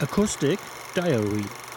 Acoustic Diary.